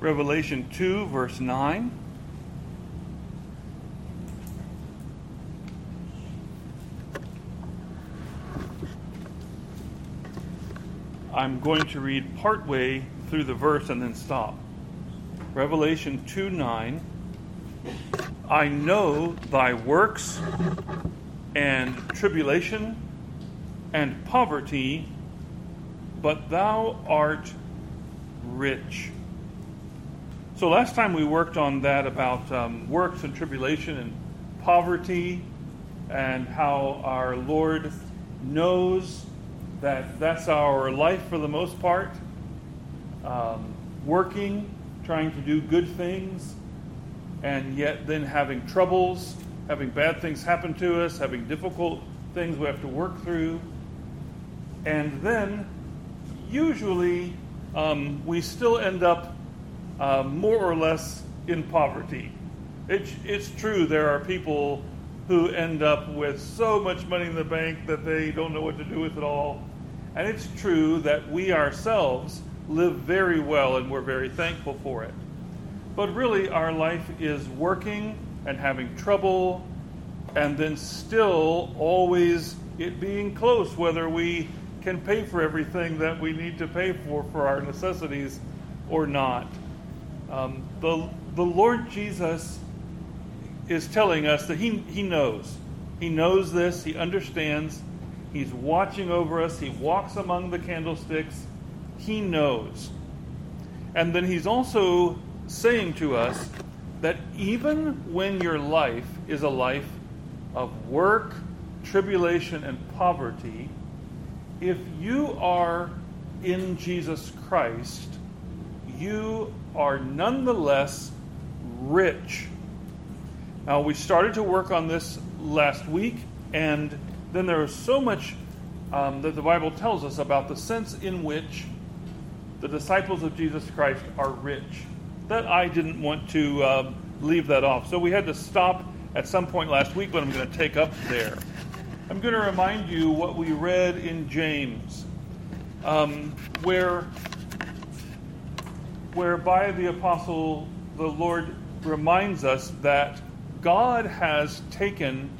Revelation 2, verse 9. I'm going to read partway through the verse and then stop. Revelation 2 9. I know thy works and tribulation and poverty, but thou art rich. So last time we worked on that about um, works and tribulation and poverty, and how our Lord knows that that's our life for the most part. Um, working, trying to do good things, and yet then having troubles, having bad things happen to us, having difficult things we have to work through. And then, usually, um, we still end up uh, more or less in poverty. It's, it's true, there are people who end up with so much money in the bank that they don't know what to do with it all. And it's true that we ourselves live very well and we're very thankful for it. But really, our life is working and having trouble, and then still always it being close whether we can pay for everything that we need to pay for for our necessities or not. Um, the, the Lord Jesus is telling us that he, he knows. He knows this, He understands, He's watching over us, He walks among the candlesticks, He knows. And then He's also saying to us that even when your life is a life of work, tribulation, and poverty, if you are in Jesus Christ, you are nonetheless rich. Now, we started to work on this last week, and then there is so much um, that the Bible tells us about the sense in which the disciples of Jesus Christ are rich that I didn't want to um, leave that off. So we had to stop at some point last week, but I'm going to take up there. I'm going to remind you what we read in James, um, where whereby the apostle, the Lord reminds us that God has taken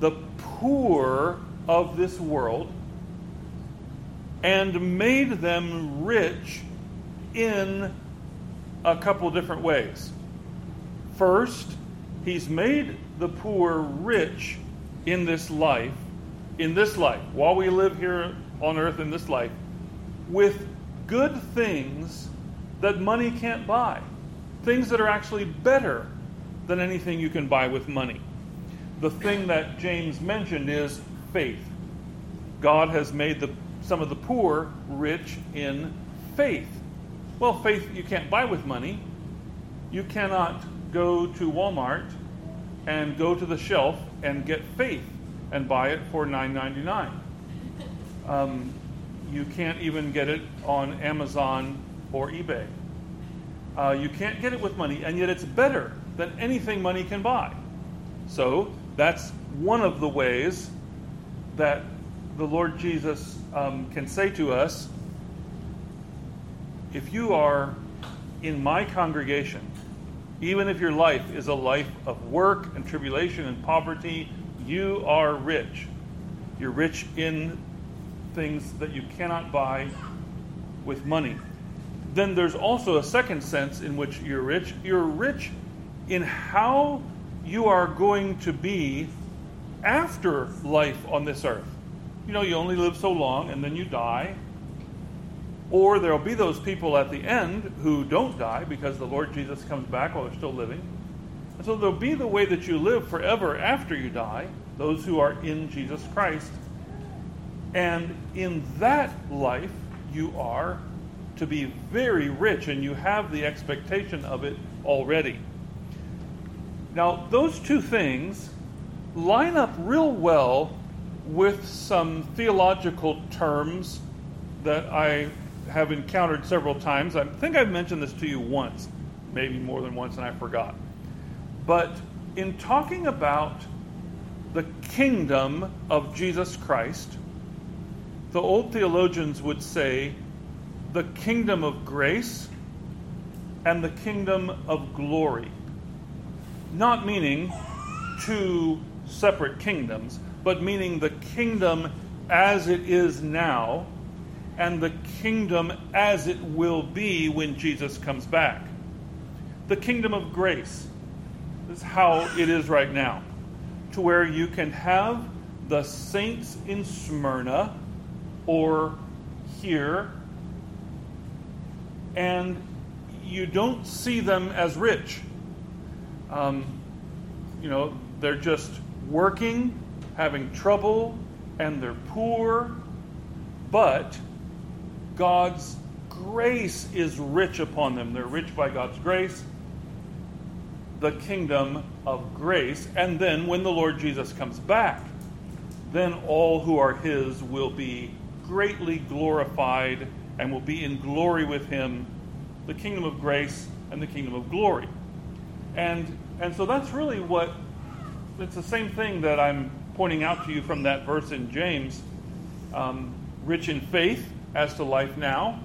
the poor of this world and made them rich in a couple different ways. First, he's made the poor rich in this life, in this life, while we live here on earth in this life, with good things that money can't buy. Things that are actually better than anything you can buy with money. The thing that James mentioned is faith. God has made the, some of the poor rich in faith. Well, faith you can't buy with money. You cannot go to Walmart and go to the shelf and get faith and buy it for $9.99. Um, you can't even get it on Amazon or eBay. Uh, you can't get it with money, and yet it's better than anything money can buy. So that's one of the ways that the Lord Jesus um, can say to us if you are in my congregation, even if your life is a life of work and tribulation and poverty, you are rich. You're rich in things that you cannot buy with money. Then there's also a second sense in which you're rich. You're rich in how you are going to be after life on this earth. You know, you only live so long and then you die, or there'll be those people at the end who don't die because the Lord Jesus comes back while they're still living. And so there'll be the way that you live forever after you die, those who are in Jesus Christ. And in that life, you are to be very rich, and you have the expectation of it already. Now, those two things line up real well with some theological terms that I have encountered several times. I think I've mentioned this to you once, maybe more than once, and I forgot. But in talking about the kingdom of Jesus Christ, the old theologians would say the kingdom of grace and the kingdom of glory. Not meaning two separate kingdoms, but meaning the kingdom as it is now and the kingdom as it will be when Jesus comes back. The kingdom of grace is how it is right now, to where you can have the saints in Smyrna or here, and you don't see them as rich. Um, you know, they're just working, having trouble, and they're poor, but God's grace is rich upon them. They're rich by God's grace, the kingdom of grace. And then when the Lord Jesus comes back, then all who are his will be greatly glorified and will be in glory with him, the kingdom of grace and the kingdom of glory. And and so that's really what it's the same thing that I'm pointing out to you from that verse in James. Um, rich in faith as to life now,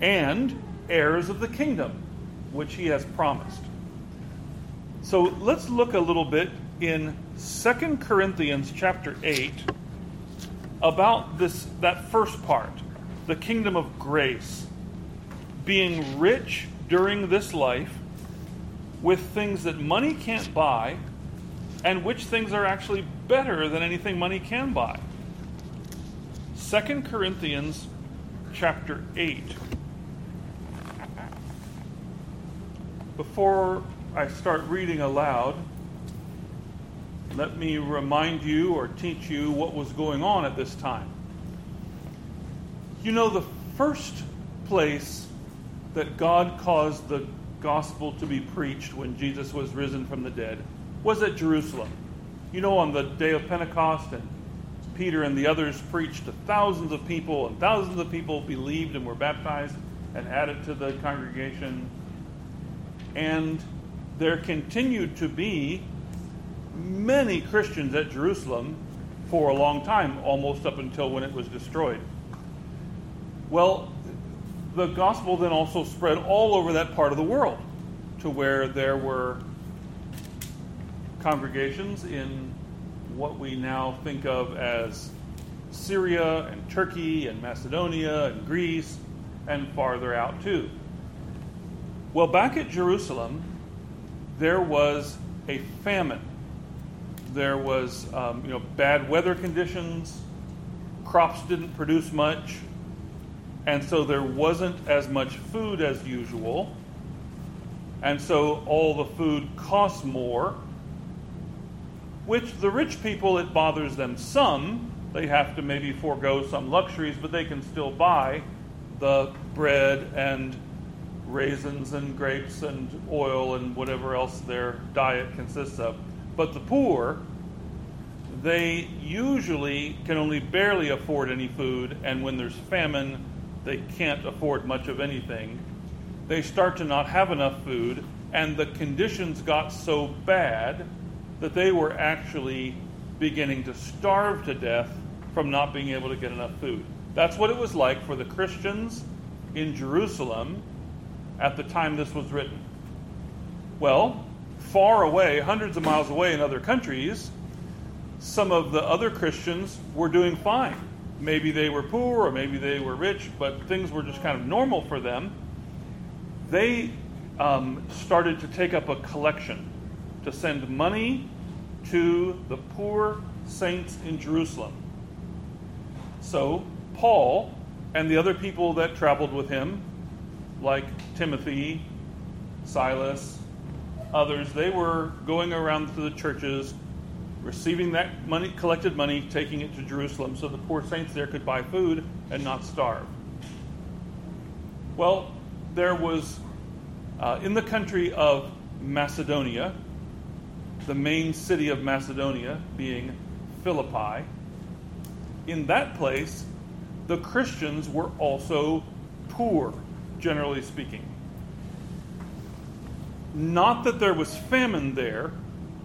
and heirs of the kingdom, which he has promised. So let's look a little bit in 2 Corinthians chapter 8 about this that first part, the kingdom of grace, being rich during this life with things that money can't buy and which things are actually better than anything money can buy. 2 Corinthians chapter 8. Before I start reading aloud, let me remind you or teach you what was going on at this time. You know, the first place that God caused the gospel to be preached when Jesus was risen from the dead was at Jerusalem. You know, on the day of Pentecost, and Peter and the others preached to thousands of people, and thousands of people believed and were baptized and added to the congregation. And there continued to be many Christians at Jerusalem for a long time, almost up until when it was destroyed. Well, the gospel then also spread all over that part of the world to where there were congregations in what we now think of as Syria and Turkey and Macedonia and Greece and farther out too. Well, back at Jerusalem, there was a famine. There was um, you know bad weather conditions, crops didn't produce much, and so there wasn't as much food as usual, and so all the food costs more. Which the rich people it bothers them some. They have to maybe forego some luxuries, but they can still buy the bread and raisins and grapes and oil and whatever else their diet consists of. But the poor, they usually can only barely afford any food, and when there's famine, they can't afford much of anything. They start to not have enough food, and the conditions got so bad that they were actually beginning to starve to death from not being able to get enough food. That's what it was like for the Christians in Jerusalem at the time this was written. Well, far away, hundreds of miles away in other countries, some of the other Christians were doing fine. Maybe they were poor or maybe they were rich, but things were just kind of normal for them. They um, started to take up a collection to send money to the poor saints in Jerusalem. So, Paul and the other people that traveled with him, like Timothy, Silas, others, they were going around to the churches, receiving that money, collected money, taking it to Jerusalem so the poor saints there could buy food and not starve. Well, there was uh, in the country of Macedonia, the main city of Macedonia being Philippi. In that place, the Christians were also poor, generally speaking. Not that there was famine there,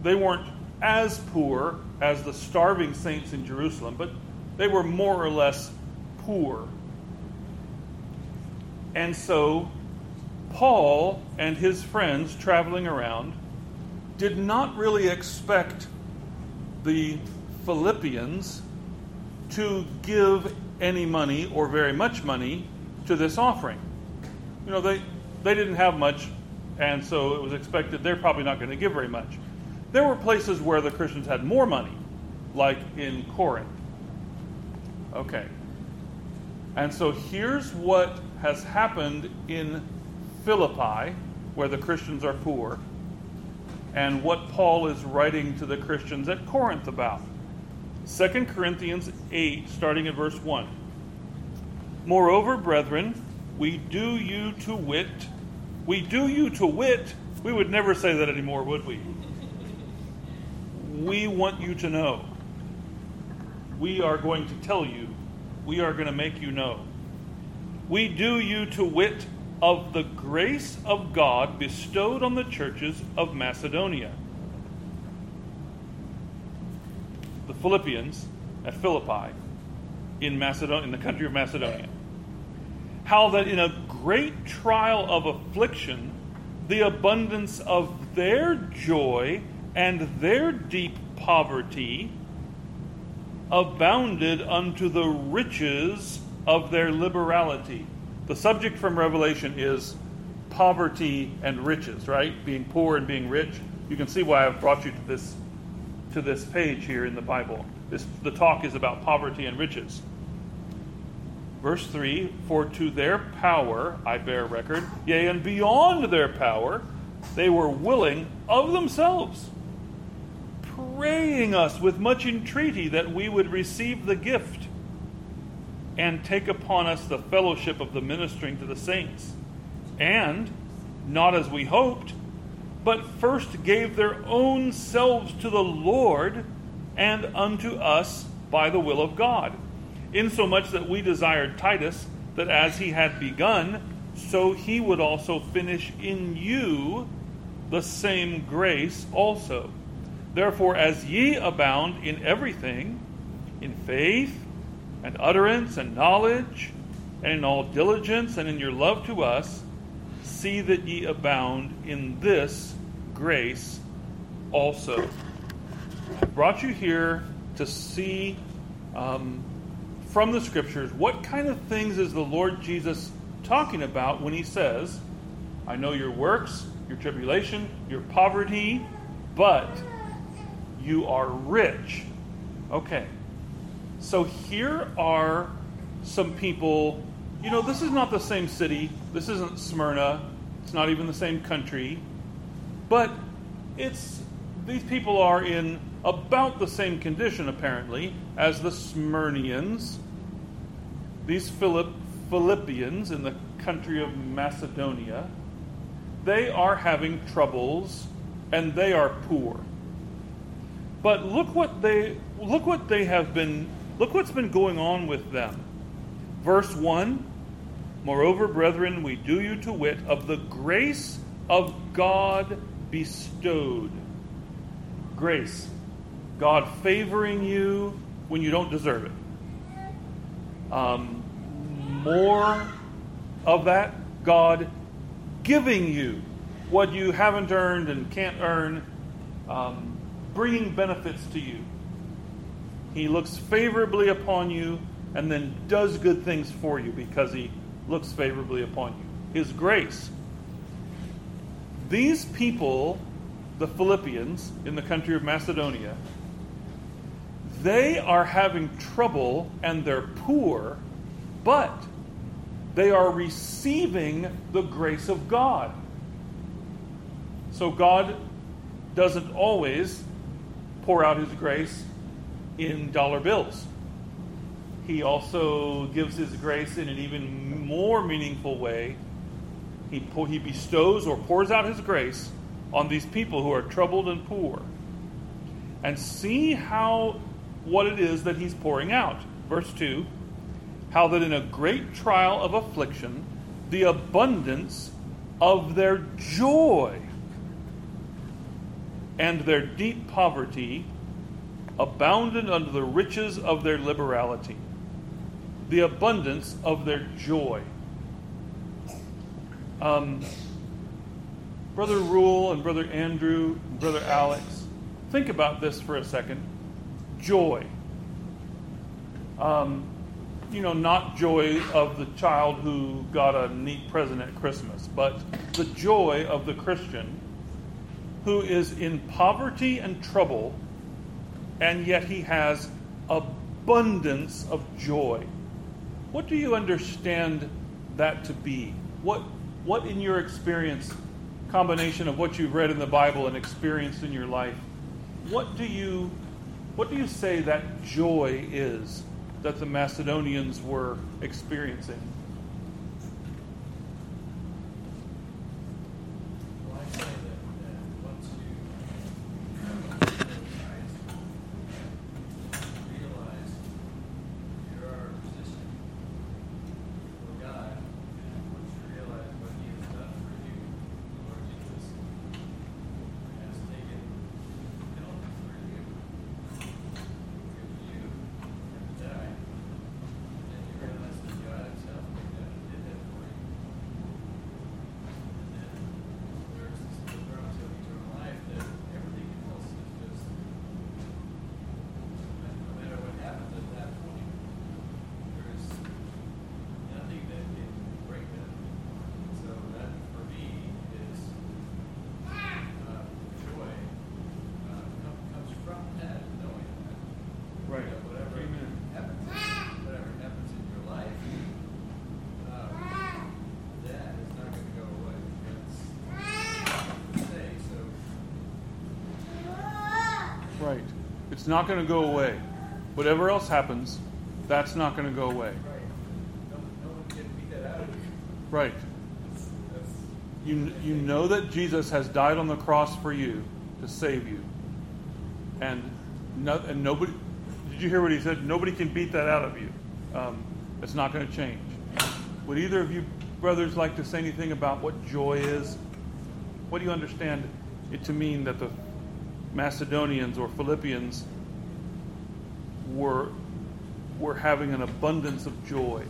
they weren't as poor as the starving saints in Jerusalem, but they were more or less poor. And so Paul and his friends traveling around did not really expect the Philippians to give any money or very much money to this offering. You know, they, they didn't have much, and so it was expected they're probably not going to give very much. There were places where the Christians had more money, like in Corinth. Okay. And so here's what has happened in Philippi, where the Christians are poor, and what Paul is writing to the Christians at Corinth about. 2 Corinthians 8, starting at verse 1. Moreover, brethren, we do you to wit, we do you to wit, we would never say that anymore, would we? We want you to know. We are going to tell you. We are going to make you know. We do you to wit of the grace of God bestowed on the churches of Macedonia. The Philippians at Philippi in Macedonia in the country of Macedonia. How that in a great trial of affliction the abundance of their joy and their deep poverty abounded unto the riches of their liberality. The subject from Revelation is poverty and riches, right? Being poor and being rich. You can see why I've brought you to this to this page here in the Bible. This, the talk is about poverty and riches. Verse 3 For to their power I bear record, yea, and beyond their power, they were willing of themselves, praying us with much entreaty that we would receive the gift and take upon us the fellowship of the ministering to the saints. And, not as we hoped, but first gave their own selves to the Lord and unto us by the will of God, insomuch that we desired Titus that as he had begun, so he would also finish in you the same grace also. Therefore, as ye abound in everything, in faith, and utterance and knowledge, and in all diligence and in your love to us, see that ye abound in this grace also. I brought you here to see um, from the scriptures what kind of things is the Lord Jesus talking about when he says, I know your works, your tribulation, your poverty, but you are rich. Okay. So here are some people. You know, this is not the same city. This isn't Smyrna. It's not even the same country. But it's these people are in about the same condition apparently as the Smyrnians. These Philipp, Philippians in the country of Macedonia, they are having troubles and they are poor. But look what they look what they have been Look what's been going on with them. Verse 1 Moreover, brethren, we do you to wit of the grace of God bestowed. Grace. God favoring you when you don't deserve it. Um, more of that, God giving you what you haven't earned and can't earn, um, bringing benefits to you. He looks favorably upon you and then does good things for you because he looks favorably upon you. His grace. These people, the Philippians in the country of Macedonia, they are having trouble and they're poor, but they are receiving the grace of God. So God doesn't always pour out his grace in dollar bills. He also gives his grace in an even more meaningful way. He, he bestows or pours out his grace on these people who are troubled and poor. And see how what it is that he's pouring out. Verse 2 How that in a great trial of affliction, the abundance of their joy and their deep poverty abounded under the riches of their liberality, the abundance of their joy. Um, Brother Rule and Brother Andrew, and Brother Alex, think about this for a second. Joy. Um, you know, not joy of the child who got a neat present at Christmas, but the joy of the Christian who is in poverty and trouble, and yet he has abundance of joy. What do you understand that to be? What, what in your experience, combination of what you've read in the Bible and experienced in your life, what do you, what do you say that joy is? that the Macedonians were experiencing. It's not going to go away. Whatever else happens, that's not going to go away. Right. You, you know that Jesus has died on the cross for you to save you. And, no, and nobody, did you hear what he said? Nobody can beat that out of you. Um, it's not going to change. Would either of you brothers like to say anything about what joy is? What do you understand it to mean that the Macedonians or Philippians were, were having an abundance of joy.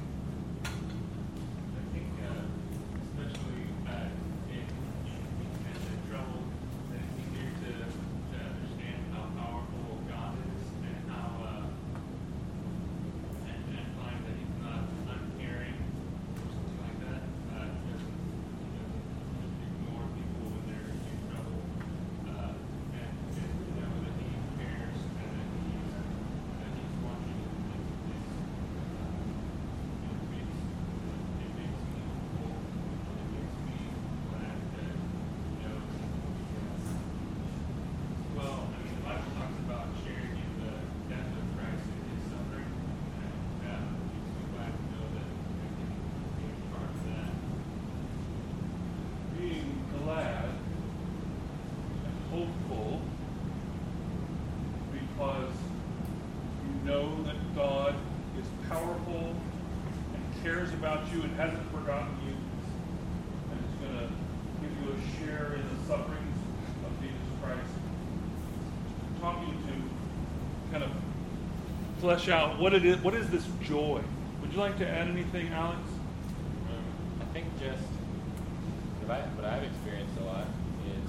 Flesh out what it is. What is this joy? Would you like to add anything, Alex? Um, I think just what, I, what I've experienced a lot is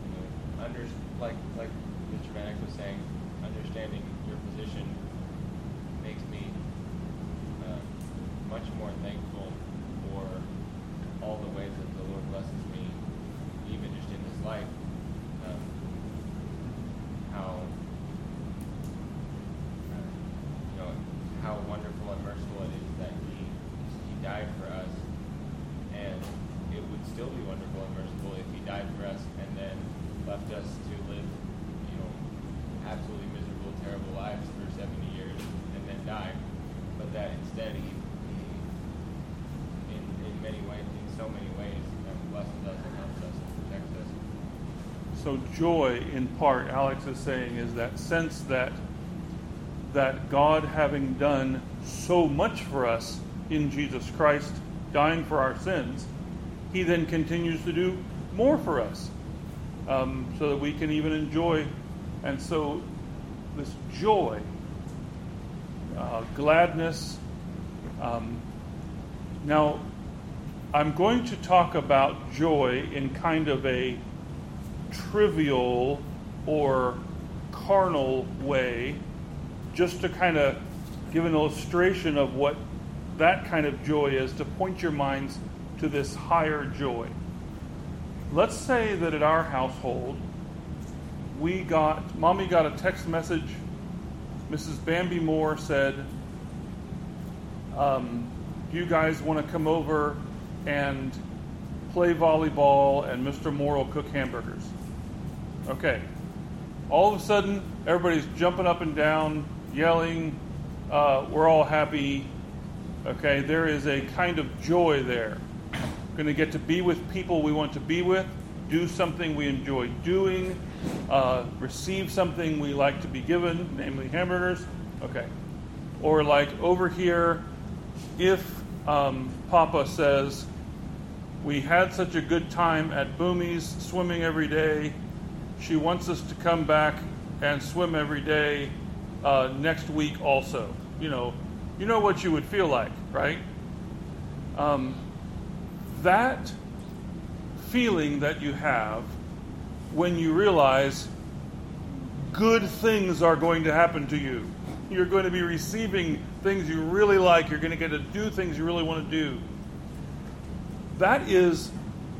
you know, under like like Mr. Vanek was saying, understanding your position makes me uh, much more thankful for all the ways that the Lord blesses me, even just in this life. So joy, in part, Alex is saying, is that sense that that God, having done so much for us in Jesus Christ, dying for our sins, He then continues to do more for us, um, so that we can even enjoy. And so, this joy, uh, gladness, um, Now, I'm going to talk about joy in kind of a trivial or carnal way, just to kind of give an illustration of what that kind of joy is, to point your minds to this higher joy. Let's say that at our household, we got, mommy got a text message. Mrs. Bambi Moore said, um, you guys want to come over and play volleyball and Mr. Moore will cook hamburgers. Okay. All of a sudden, everybody's jumping up and down, yelling. Uh, we're all happy. Okay, there is a kind of joy there. Going to get to be with people we want to be with, do something we enjoy doing, uh, receive something we like to be given, namely hamburgers. Okay. Or like over here, if um, Papa says, We had such a good time at Boomies, swimming every day. She wants us to come back and swim every day uh, next week also. You know, you know what you would feel like, right? Um, that feeling that you have when you realize good things are going to happen to you. You're going to be receiving things you really like. You're going to get to do things you really want to do. That is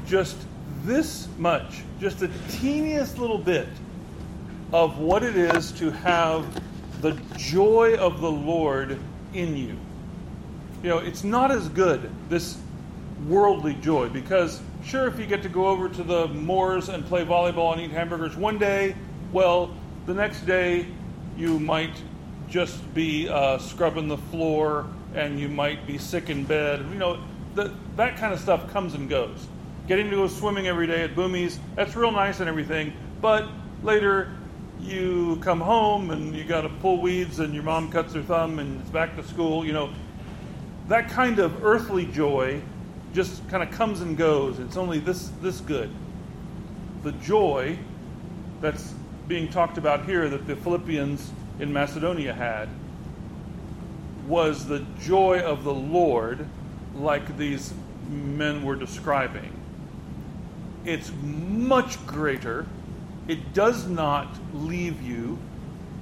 just this much, just the teeniest little bit of what it is to have the joy of the Lord in you. You know, it's not as good, this worldly joy, because sure, if you get to go over to the Moores and play volleyball and eat hamburgers one day, well, the next day you might just be uh, scrubbing the floor and you might be sick in bed. You know, the, that kind of stuff comes and goes. Getting to go swimming every day at Boomies, that's real nice and everything, but later you come home and you got to pull weeds and your mom cuts her thumb and it's back to school. You know, that kind of earthly joy just kind of comes and goes. It's only this this good. The joy that's being talked about here that the Philippians in Macedonia had was the joy of the Lord, like these men were describing. It's much greater. It does not leave you.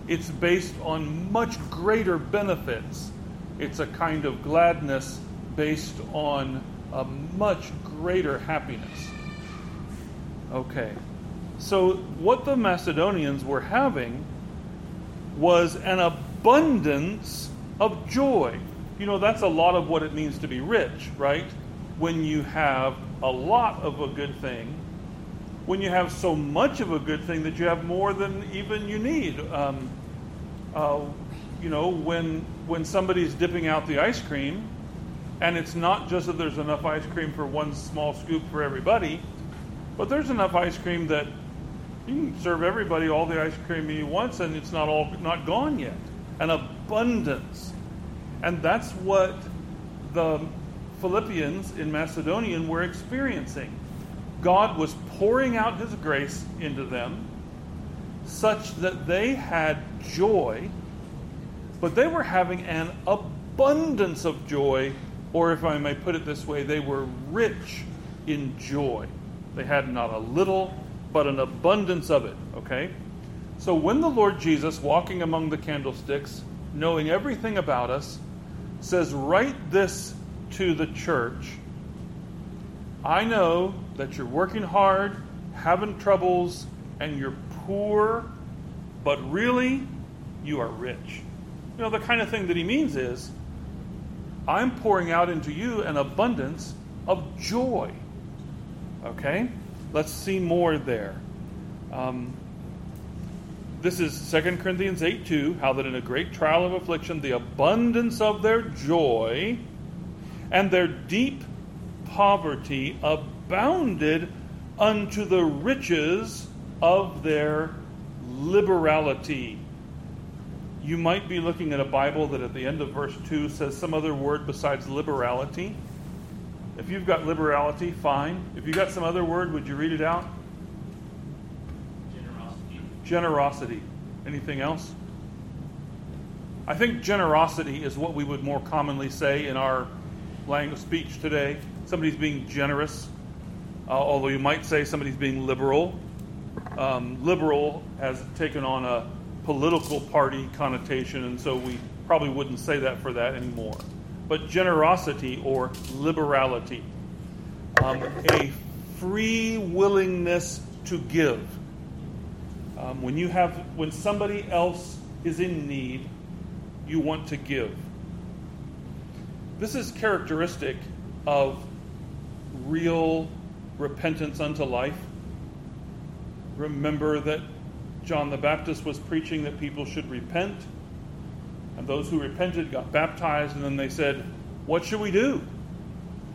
It's based on much greater benefits. It's a kind of gladness based on a much greater happiness. Okay. So, what the Macedonians were having was an abundance of joy. You know, that's a lot of what it means to be rich, right? When you have a lot of a good thing, when you have so much of a good thing that you have more than even you need. Um, uh, you know, when when somebody's dipping out the ice cream, and it's not just that there's enough ice cream for one small scoop for everybody, but there's enough ice cream that you can serve everybody all the ice cream you want, and it's not all not gone yet. An abundance, and that's what the Philippians in Macedonian were experiencing. God was pouring out His grace into them, such that they had joy, but they were having an abundance of joy, or if I may put it this way, they were rich in joy. They had not a little but an abundance of it. Okay? So when the Lord Jesus, walking among the candlesticks, knowing everything about us, says, Write this to the church I know that you're working hard, having troubles, and you're poor, but really, you are rich. You know, the kind of thing that he means is, I'm pouring out into you an abundance of joy. Okay? Let's see more there. Um, this is 2 Corinthians 8 2, how that in a great trial of affliction, the abundance of their joy and their deep poverty abounded unto the riches of their liberality. You might be looking at a Bible that at the end of verse 2 says some other word besides liberality. If you've got liberality, fine. If you've got some other word, would you read it out? Generosity. Generosity. Anything else? I think generosity is what we would more commonly say in our language speech today. Somebody's being generous, uh, although you might say somebody's being liberal. Um, liberal has taken on a political party connotation, and so we probably wouldn't say that for that anymore. But generosity or liberality, um, a free willingness to give. Um, when you have, when somebody else is in need, you want to give. This is characteristic of real repentance unto life. Remember that John the Baptist was preaching that people should repent, and those who repented got baptized, and then they said, What should we do?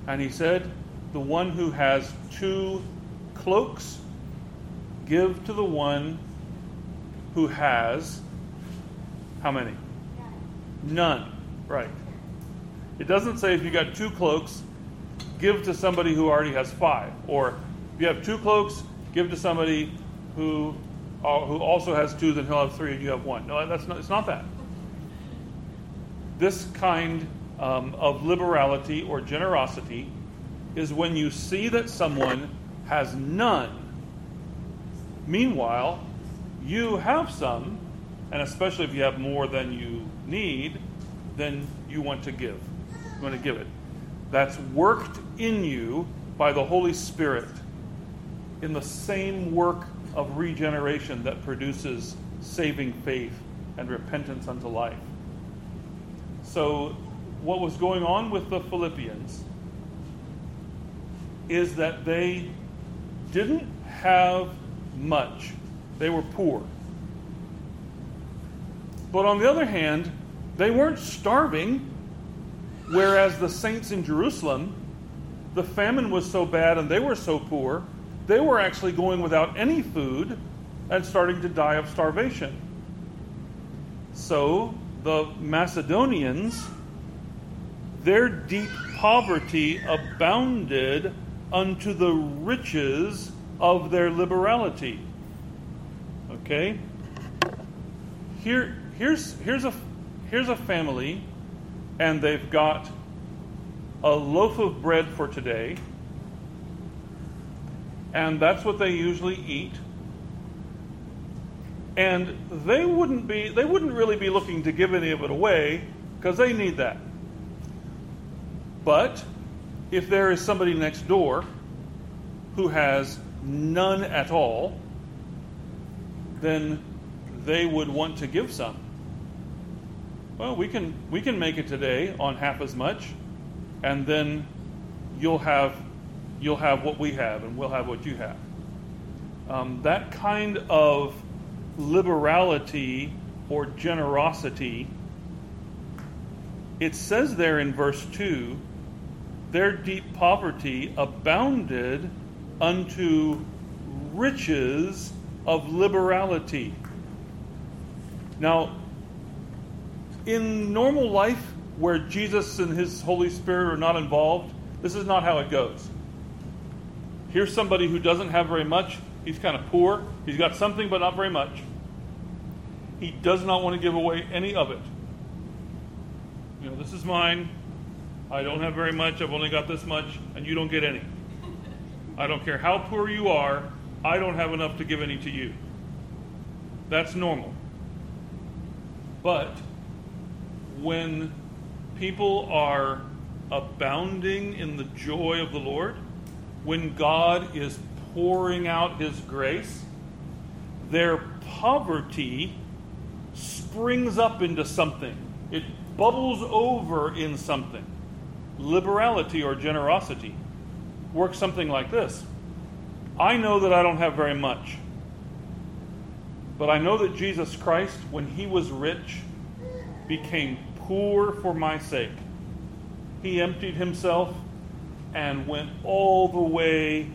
And he said, The one who has two cloaks, give to the one who has how many? None. Right. It doesn't say if you got two cloaks, give to somebody who already has five. Or if you have two cloaks, give to somebody who uh, who also has two, then he'll have three and you have one. No, that's not, it's not that. This kind um, of liberality or generosity is when you see that someone has none. Meanwhile, you have some, and especially if you have more than you need, then you want to give. You want to give it. That's worked in you by the Holy Spirit in the same work of regeneration that produces saving faith and repentance unto life. So, what was going on with the Philippians is that they didn't have much, they were poor. But on the other hand, they weren't starving, whereas the saints in Jerusalem, the famine was so bad and they were so poor they were actually going without any food and starting to die of starvation. So the Macedonians, their deep poverty abounded unto the riches of their liberality. Okay? Here, here's, here's, a, here's a family, and they've got a loaf of bread for today and that's what they usually eat. And they wouldn't be they wouldn't really be looking to give any of it away because they need that. But if there is somebody next door who has none at all, then they would want to give some. Well, we can we can make it today on half as much, and then you'll have you'll have what we have, and we'll have what you have. Um, that kind of liberality or generosity, it says there in verse 2 their deep poverty abounded unto riches of liberality. Now, in normal life, where Jesus and his Holy Spirit are not involved, this is not how it goes. Here's somebody who doesn't have very much. He's kind of poor. He's got something, but not very much. He does not want to give away any of it. You know, this is mine. I don't have very much. I've only got this much, and you don't get any. I don't care how poor you are. I don't have enough to give any to you. That's normal. But when people are abounding in the joy of the Lord, when God is pouring out His grace, their poverty springs up into something. It bubbles over in something. Liberality or generosity works something like this I know that I don't have very much, but I know that Jesus Christ, when He was rich, became poor for my sake. He emptied Himself and went all the way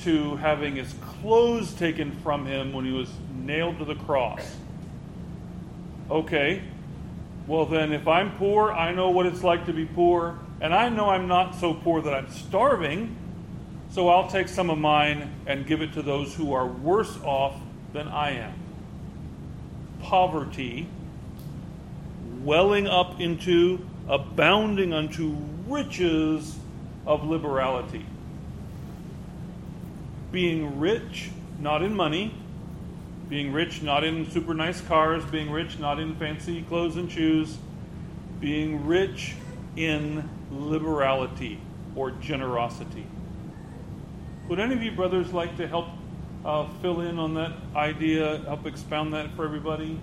to having his clothes taken from him when he was nailed to the cross. Okay, well, then, if I'm poor, I know what it's like to be poor, and I know I'm not so poor that I'm starving, so I'll take some of mine and give it to those who are worse off than I am. Poverty welling up into abounding unto riches of liberality. Being rich, not in money, being rich not in super nice cars, being rich not in fancy clothes and shoes, being rich in liberality or generosity. Would any of you brothers like to help uh, fill in on that idea, help expound that for everybody?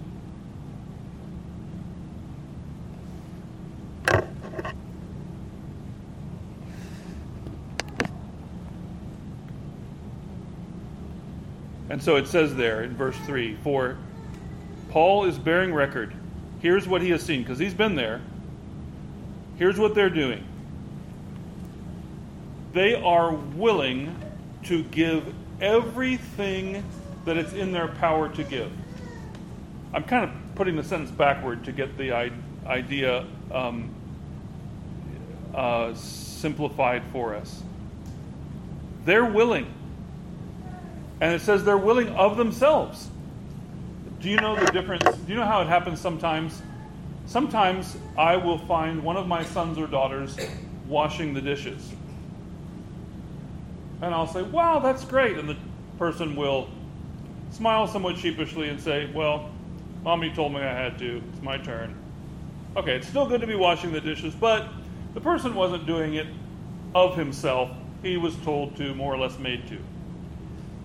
And so it says there in verse 3 For Paul is bearing record. Here's what he has seen, because he's been there. Here's what they're doing they are willing to give everything that it's in their power to give. I'm kind of putting the sentence backward to get the idea um, uh, simplified for us. They're willing. And it says they're willing of themselves. Do you know the difference? Do you know how it happens sometimes? Sometimes I will find one of my sons or daughters washing the dishes. And I'll say, wow, that's great. And the person will smile somewhat sheepishly and say, well, mommy told me I had to. It's my turn. Okay, it's still good to be washing the dishes, but the person wasn't doing it of himself. He was told to, more or less made to.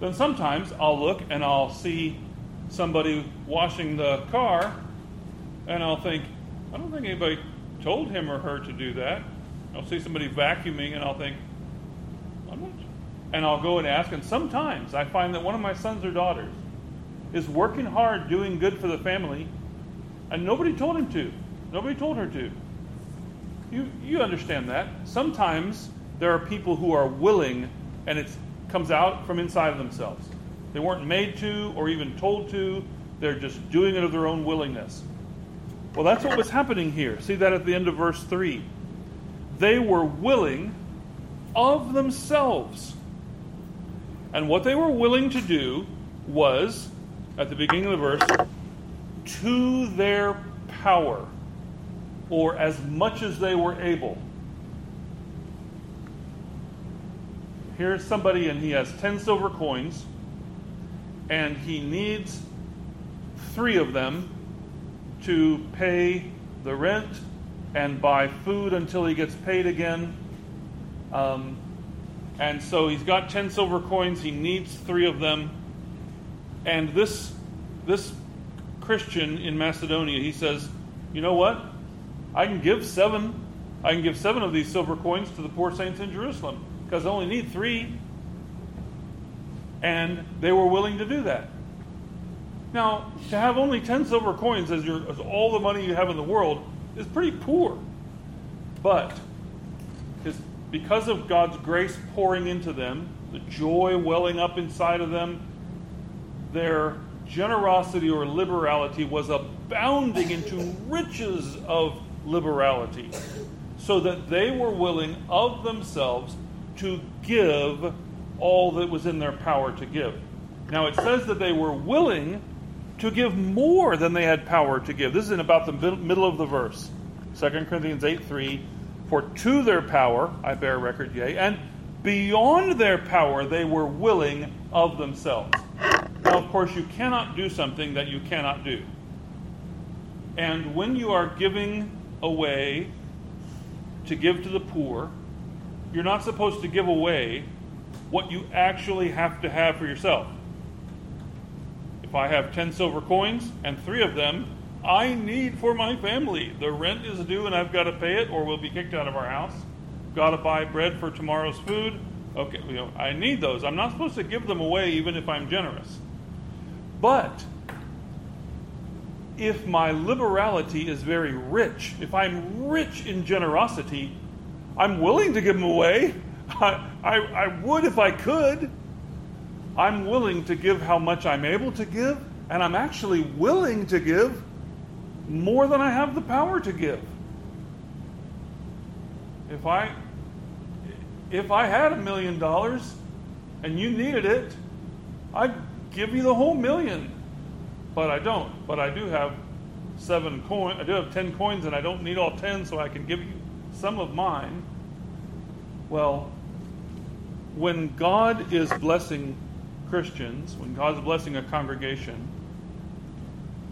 Then sometimes I'll look and I'll see somebody washing the car, and I'll think, I don't think anybody told him or her to do that. I'll see somebody vacuuming, and I'll think. And I'll go and ask, and sometimes I find that one of my sons or daughters is working hard, doing good for the family, and nobody told him to. Nobody told her to. You, you understand that. Sometimes there are people who are willing, and it's comes out from inside of themselves. They weren't made to or even told to, they're just doing it of their own willingness. Well, that's what was happening here. See that at the end of verse 3. They were willing of themselves. And what they were willing to do was, at the beginning of the verse, to their power, or as much as they were able. Here's somebody and he has 10 silver coins and he needs three of them to pay the rent and buy food until he gets paid again. Um, and so he's got 10 silver coins, he needs three of them. And this, this Christian in Macedonia, he says, You know what? I can give seven. I can give seven of these silver coins to the poor saints in Jerusalem because they only need three. And they were willing to do that. Now, to have only 10 silver coins as, your, as all the money you have in the world is pretty poor. But because of God's grace pouring into them, the joy welling up inside of them, their generosity or liberality was abounding into riches of liberality, so that they were willing of themselves to give all that was in their power to give. Now it says that they were willing to give more than they had power to give. This is in about the middle of the verse. 2 Corinthians 8 3. For to their power I bear record, yea, and beyond their power they were willing of themselves. Now, of course, you cannot do something that you cannot do. And when you are giving away to give to the poor, you're not supposed to give away what you actually have to have for yourself. If I have 10 silver coins and three of them I need for my family, the rent is due and I've got to pay it or we'll be kicked out of our house. Got to buy bread for tomorrow's food. Okay, you know, I need those. I'm not supposed to give them away even if I'm generous. But if my liberality is very rich, if I'm rich in generosity, I'm willing to give them away. I, I, I would if I could. I'm willing to give how much I'm able to give, and I'm actually willing to give more than I have the power to give. If I if I had a million dollars and you needed it, I'd give you the whole million. But I don't. But I do have seven coins. I do have ten coins, and I don't need all ten, so I can give you some of mine. Well, when God is blessing Christians, when God's blessing a congregation,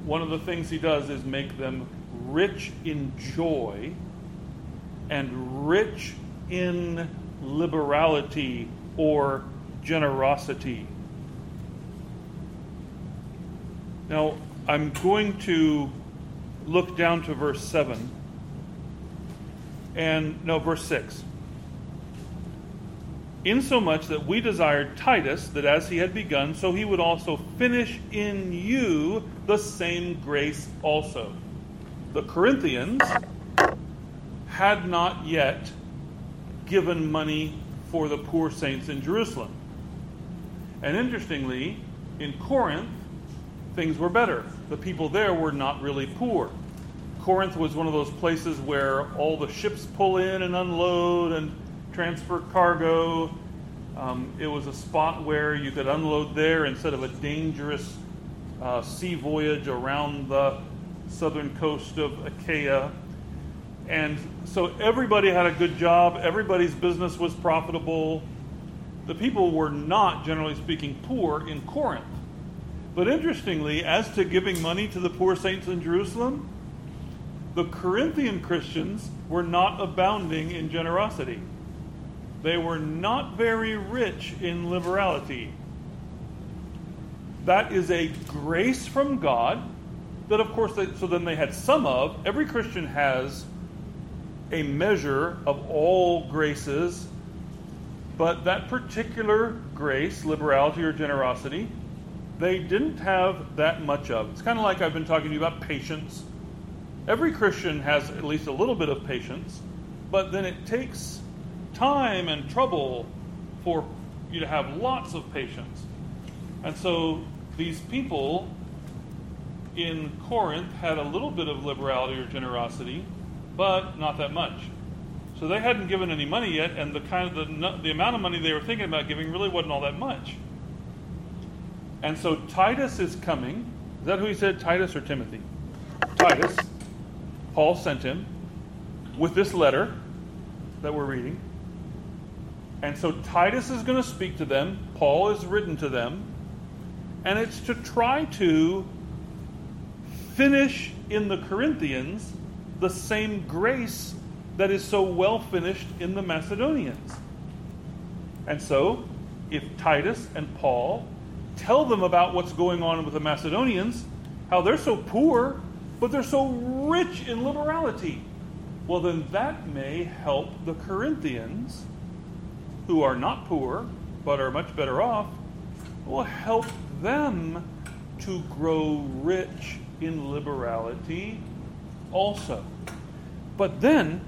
one of the things He does is make them rich in joy and rich in liberality or generosity. Now, I'm going to look down to verse 7 and no, verse 6. Insomuch that we desired Titus, that as he had begun, so he would also finish in you the same grace also. The Corinthians had not yet given money for the poor saints in Jerusalem. And interestingly, in Corinth, things were better. The people there were not really poor. Corinth was one of those places where all the ships pull in and unload and transfer cargo. Um, it was a spot where you could unload there instead of a dangerous uh, sea voyage around the southern coast of Achaia. And so everybody had a good job, everybody's business was profitable. The people were not, generally speaking, poor in Corinth. But interestingly, as to giving money to the poor saints in Jerusalem, the Corinthian Christians were not abounding in generosity. They were not very rich in liberality. That is a grace from God that, of course, they, so then they had some of. Every Christian has a measure of all graces, but that particular grace, liberality or generosity, they didn't have that much of. It's kind of like I've been talking to you about patience. Every Christian has at least a little bit of patience, but then it takes time and trouble for you to have lots of patience. And so these people in Corinth had a little bit of liberality or generosity, but not that much. So they hadn't given any money yet, and the kind of the, the amount of money they were thinking about giving really wasn't all that much. And so Titus is coming. Is that who he said, Titus or Timothy? Titus. Paul sent him with this letter that we're reading. And so Titus is going to speak to them. Paul is written to them. And it's to try to finish in the Corinthians the same grace that is so well finished in the Macedonians. And so, if Titus and Paul tell them about what's going on with the Macedonians, how they're so poor, but they're so rich in liberality, well, then that may help the Corinthians, who are not poor, but are much better off, will help them to grow rich in liberality also. But then,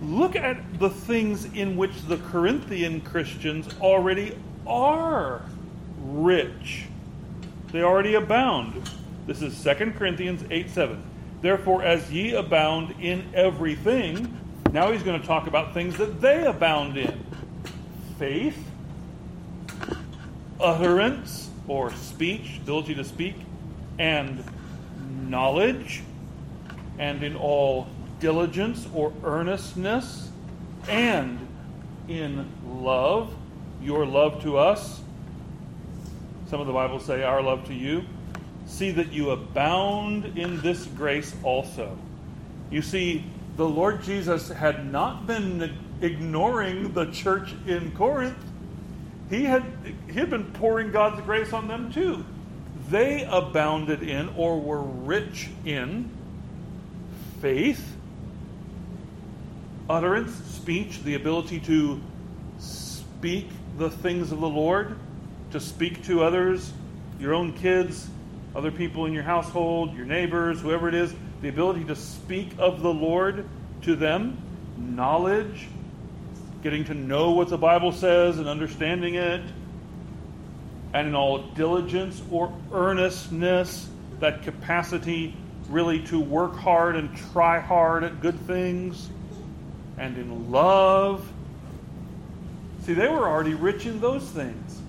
look at the things in which the Corinthian Christians already are rich. They already abound. This is 2 Corinthians 8 7. Therefore, as ye abound in everything, now he's going to talk about things that they abound in faith, utterance or speech, ability to speak, and knowledge and in all diligence or earnestness, and in love, your love to us. Some of the Bibles say our love to you. See that you abound in this grace also. You see, the Lord Jesus had not been ignoring the church in Corinth. He had, he had been pouring God's grace on them too. They abounded in or were rich in faith, utterance, speech, the ability to speak the things of the Lord, to speak to others, your own kids, other people in your household, your neighbors, whoever it is, the ability to speak of the Lord to them, knowledge, getting to know what the Bible says and understanding it, and in all diligence or earnestness, that capacity really to work hard and try hard at good things, and in love. See, they were already rich in those things.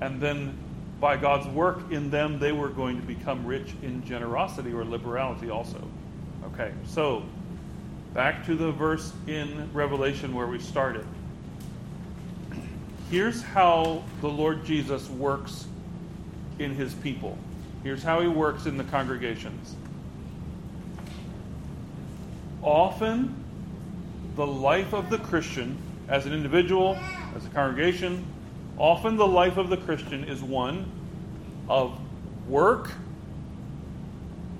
And then by God's work in them, they were going to become rich in generosity or liberality also. Okay, so Back to the verse in Revelation where we started. Here's how the Lord Jesus works in his people. Here's how he works in the congregations. Often, the life of the Christian, as an individual, as a congregation, often the life of the Christian is one of work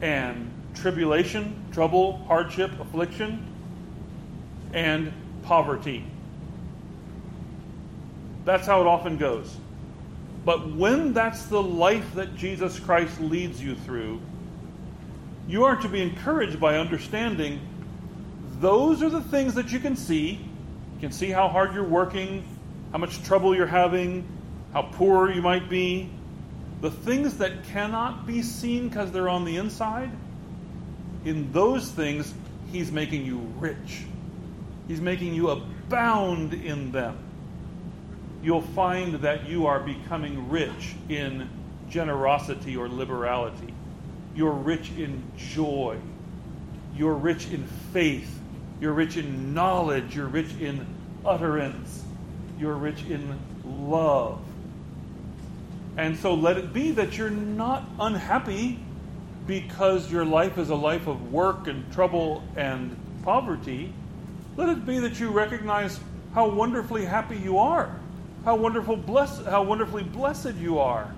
and tribulation, trouble, hardship, affliction, and poverty. That's how it often goes. But when that's the life that Jesus Christ leads you through, you are to be encouraged by understanding those are the things that you can see. You can see how hard you're working, how much trouble you're having, how poor you might be. The things that cannot be seen because they're on the inside, in those things, He's making you rich. He's making you abound in them. You'll find that you are becoming rich in generosity or liberality. You're rich in joy. You're rich in faith. You're rich in knowledge. You're rich in utterance. You're rich in love. And so let it be that you're not unhappy because your life is a life of work and trouble and poverty. Let it be that you recognize how wonderfully happy you are, how wonderful bless, how wonderfully blessed you are,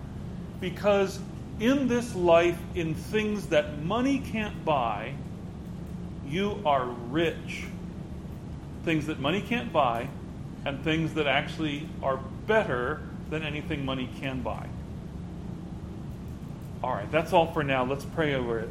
because in this life, in things that money can't buy, you are rich. Things that money can't buy, and things that actually are better than anything money can buy. All right, that's all for now. Let's pray over it.